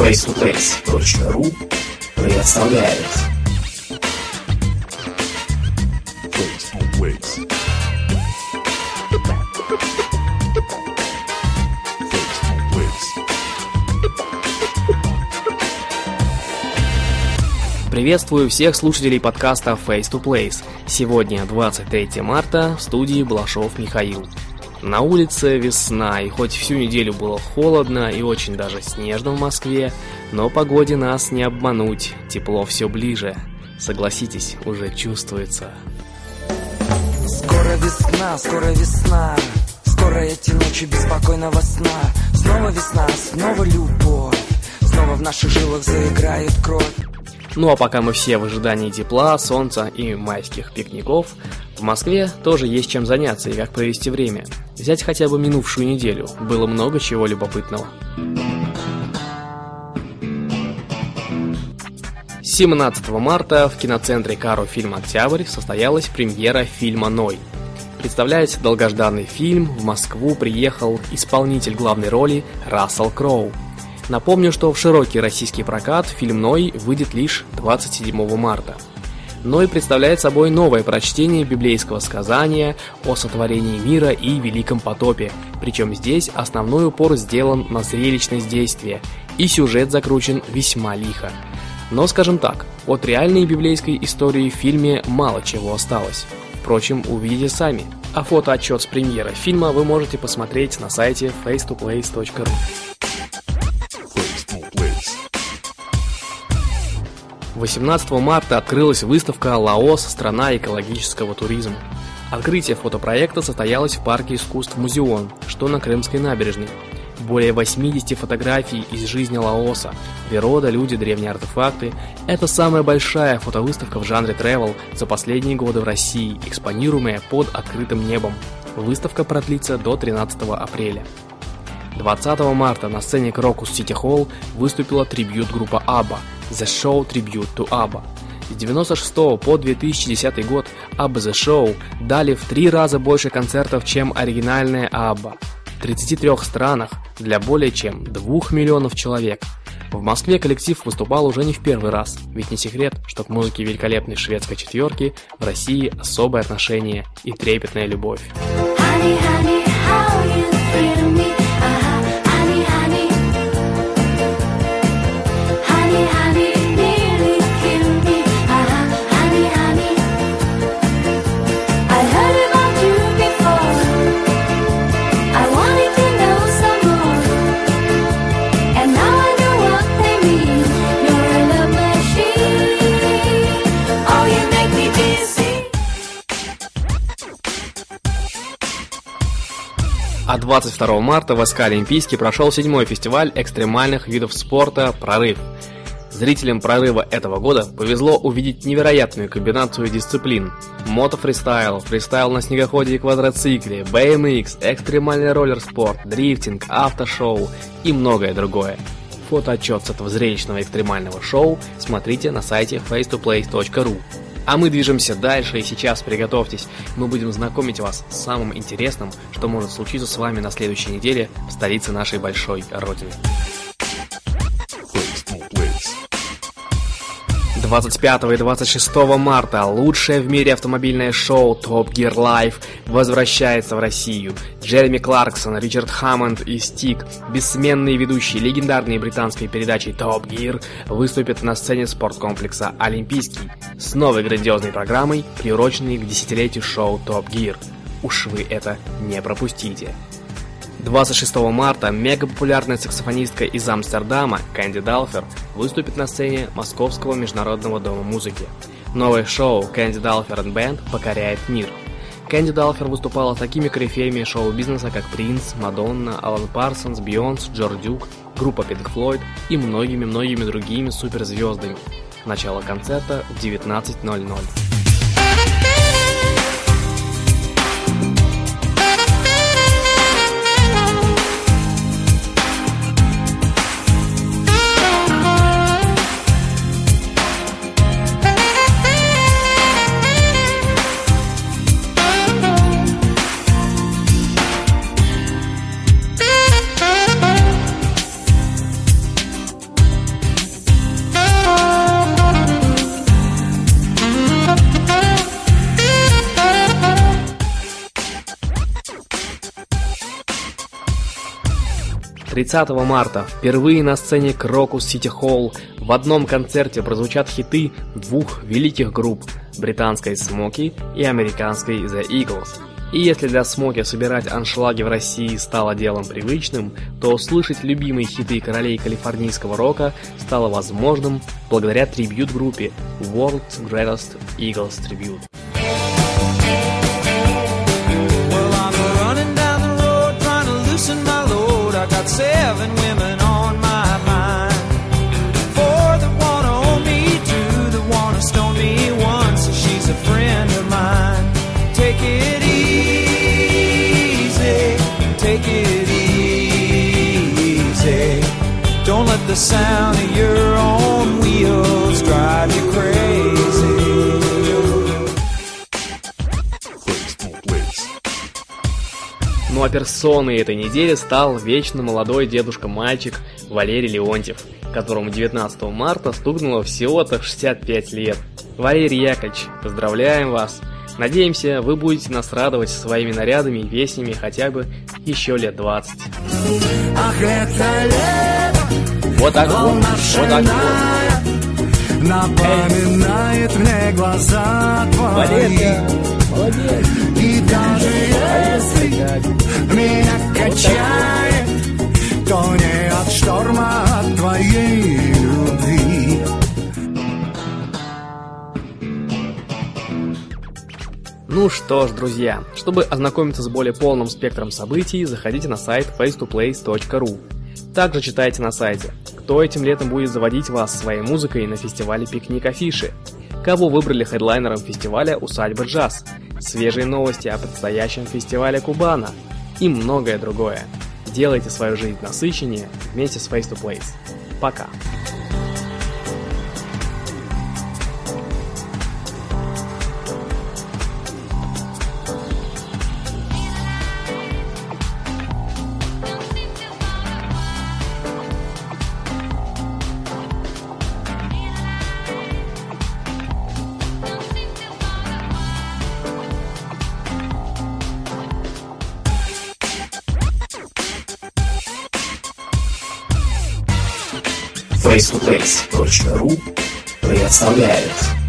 face2face.ru представляет Приветствую всех слушателей подкаста Face to Place. Сегодня 23 марта, в студии Балашов Михаил. На улице весна, и хоть всю неделю было холодно и очень даже снежно в Москве, но погоде нас не обмануть, тепло все ближе. Согласитесь, уже чувствуется. Скоро весна, скоро весна, скоро эти ночи беспокойного сна. Снова весна, снова любовь, снова в наших жилах заиграет кровь. Ну а пока мы все в ожидании тепла, солнца и майских пикников, в Москве тоже есть чем заняться и как провести время. Взять хотя бы минувшую неделю, было много чего любопытного. 17 марта в киноцентре Каро Фильм Октябрь состоялась премьера фильма «Ной». Представляет долгожданный фильм, в Москву приехал исполнитель главной роли Рассел Кроу – Напомню, что в широкий российский прокат фильм «Ной» выйдет лишь 27 марта. Ной представляет собой новое прочтение библейского сказания о сотворении мира и великом потопе, причем здесь основной упор сделан на зрелищность действия, и сюжет закручен весьма лихо. Но, скажем так, от реальной библейской истории в фильме мало чего осталось. Впрочем, увидите сами. А фотоотчет с премьеры фильма вы можете посмотреть на сайте face2place.ru. 18 марта открылась выставка «Лаос. Страна экологического туризма». Открытие фотопроекта состоялось в парке искусств «Музеон», что на Крымской набережной. Более 80 фотографий из жизни Лаоса, природа, люди, древние артефакты. Это самая большая фотовыставка в жанре travel за последние годы в России, экспонируемая под открытым небом. Выставка продлится до 13 апреля. 20 марта на сцене Крокус Сити Холл выступила трибьют-группа ABBA The Show Tribute to ABBA. С 96 по 2010 год ABBA The Show дали в три раза больше концертов, чем оригинальная ABBA. В 33 странах для более чем 2 миллионов человек. В Москве коллектив выступал уже не в первый раз, ведь не секрет, что к музыке великолепной шведской четверки в России особое отношение и трепетная любовь. А 22 марта в СК Олимпийский прошел седьмой фестиваль экстремальных видов спорта «Прорыв». Зрителям прорыва этого года повезло увидеть невероятную комбинацию дисциплин. Мотофристайл, фристайл на снегоходе и квадроцикле, BMX, экстремальный роллер-спорт, дрифтинг, автошоу и многое другое. Фотоотчет с этого зрелищного экстремального шоу смотрите на сайте face2place.ru. А мы движемся дальше, и сейчас приготовьтесь, мы будем знакомить вас с самым интересным, что может случиться с вами на следующей неделе в столице нашей большой родины. 25 и 26 марта лучшее в мире автомобильное шоу Top Gear Live возвращается в Россию. Джереми Кларксон, Ричард Хаммонд и Стик, бессменные ведущие легендарной британской передачи Top Gear, выступят на сцене спорткомплекса Олимпийский с новой грандиозной программой, приуроченной к десятилетию шоу Top Gear. Уж вы это не пропустите. 26 марта мегапопулярная саксофонистка из Амстердама Кэнди Далфер выступит на сцене Московского международного дома музыки. Новое шоу Кэнди Далфер Band покоряет мир. Кэнди Далфер выступала такими корифеями шоу-бизнеса, как Принц, Мадонна, Алан Парсонс, Бейонсе, Джордж Дюк, группа Pink Floyd и многими-многими другими суперзвездами. Начало концерта в 19.00. 30 марта впервые на сцене Крокус Сити Холл в одном концерте прозвучат хиты двух великих групп – британской Смоки и американской The Eagles. И если для Смоки собирать аншлаги в России стало делом привычным, то услышать любимые хиты королей калифорнийского рока стало возможным благодаря трибют-группе World's Greatest Eagles Tribute. Seven women on my mind. Four that wanna own me, two that wanna stone me, one so she's a friend of mine. Take it easy, take it easy. Don't let the sound of your own wheels Ну а персоной этой недели стал вечно молодой дедушка-мальчик Валерий Леонтьев, которому 19 марта стукнуло всего-то 65 лет. Валерий Яковлевич, поздравляем вас! Надеемся, вы будете нас радовать своими нарядами и песнями хотя бы еще лет 20. Ах, это лето, вот так вот, вот так вот. Напоминает мне глаза твои. Валерия, И даже если меня качает, то не от шторма, а от твоей любви. Ну что ж, друзья, чтобы ознакомиться с более полным спектром событий, заходите на сайт face2place.ru. Также читайте на сайте, кто этим летом будет заводить вас своей музыкой на фестивале «Пикник Афиши», кого выбрали хедлайнером фестиваля «Усадьба джаз», свежие новости о предстоящем фестивале Кубана и многое другое. Делайте свою жизнь насыщеннее вместе с Face to Place. Пока! face2face.ru представляет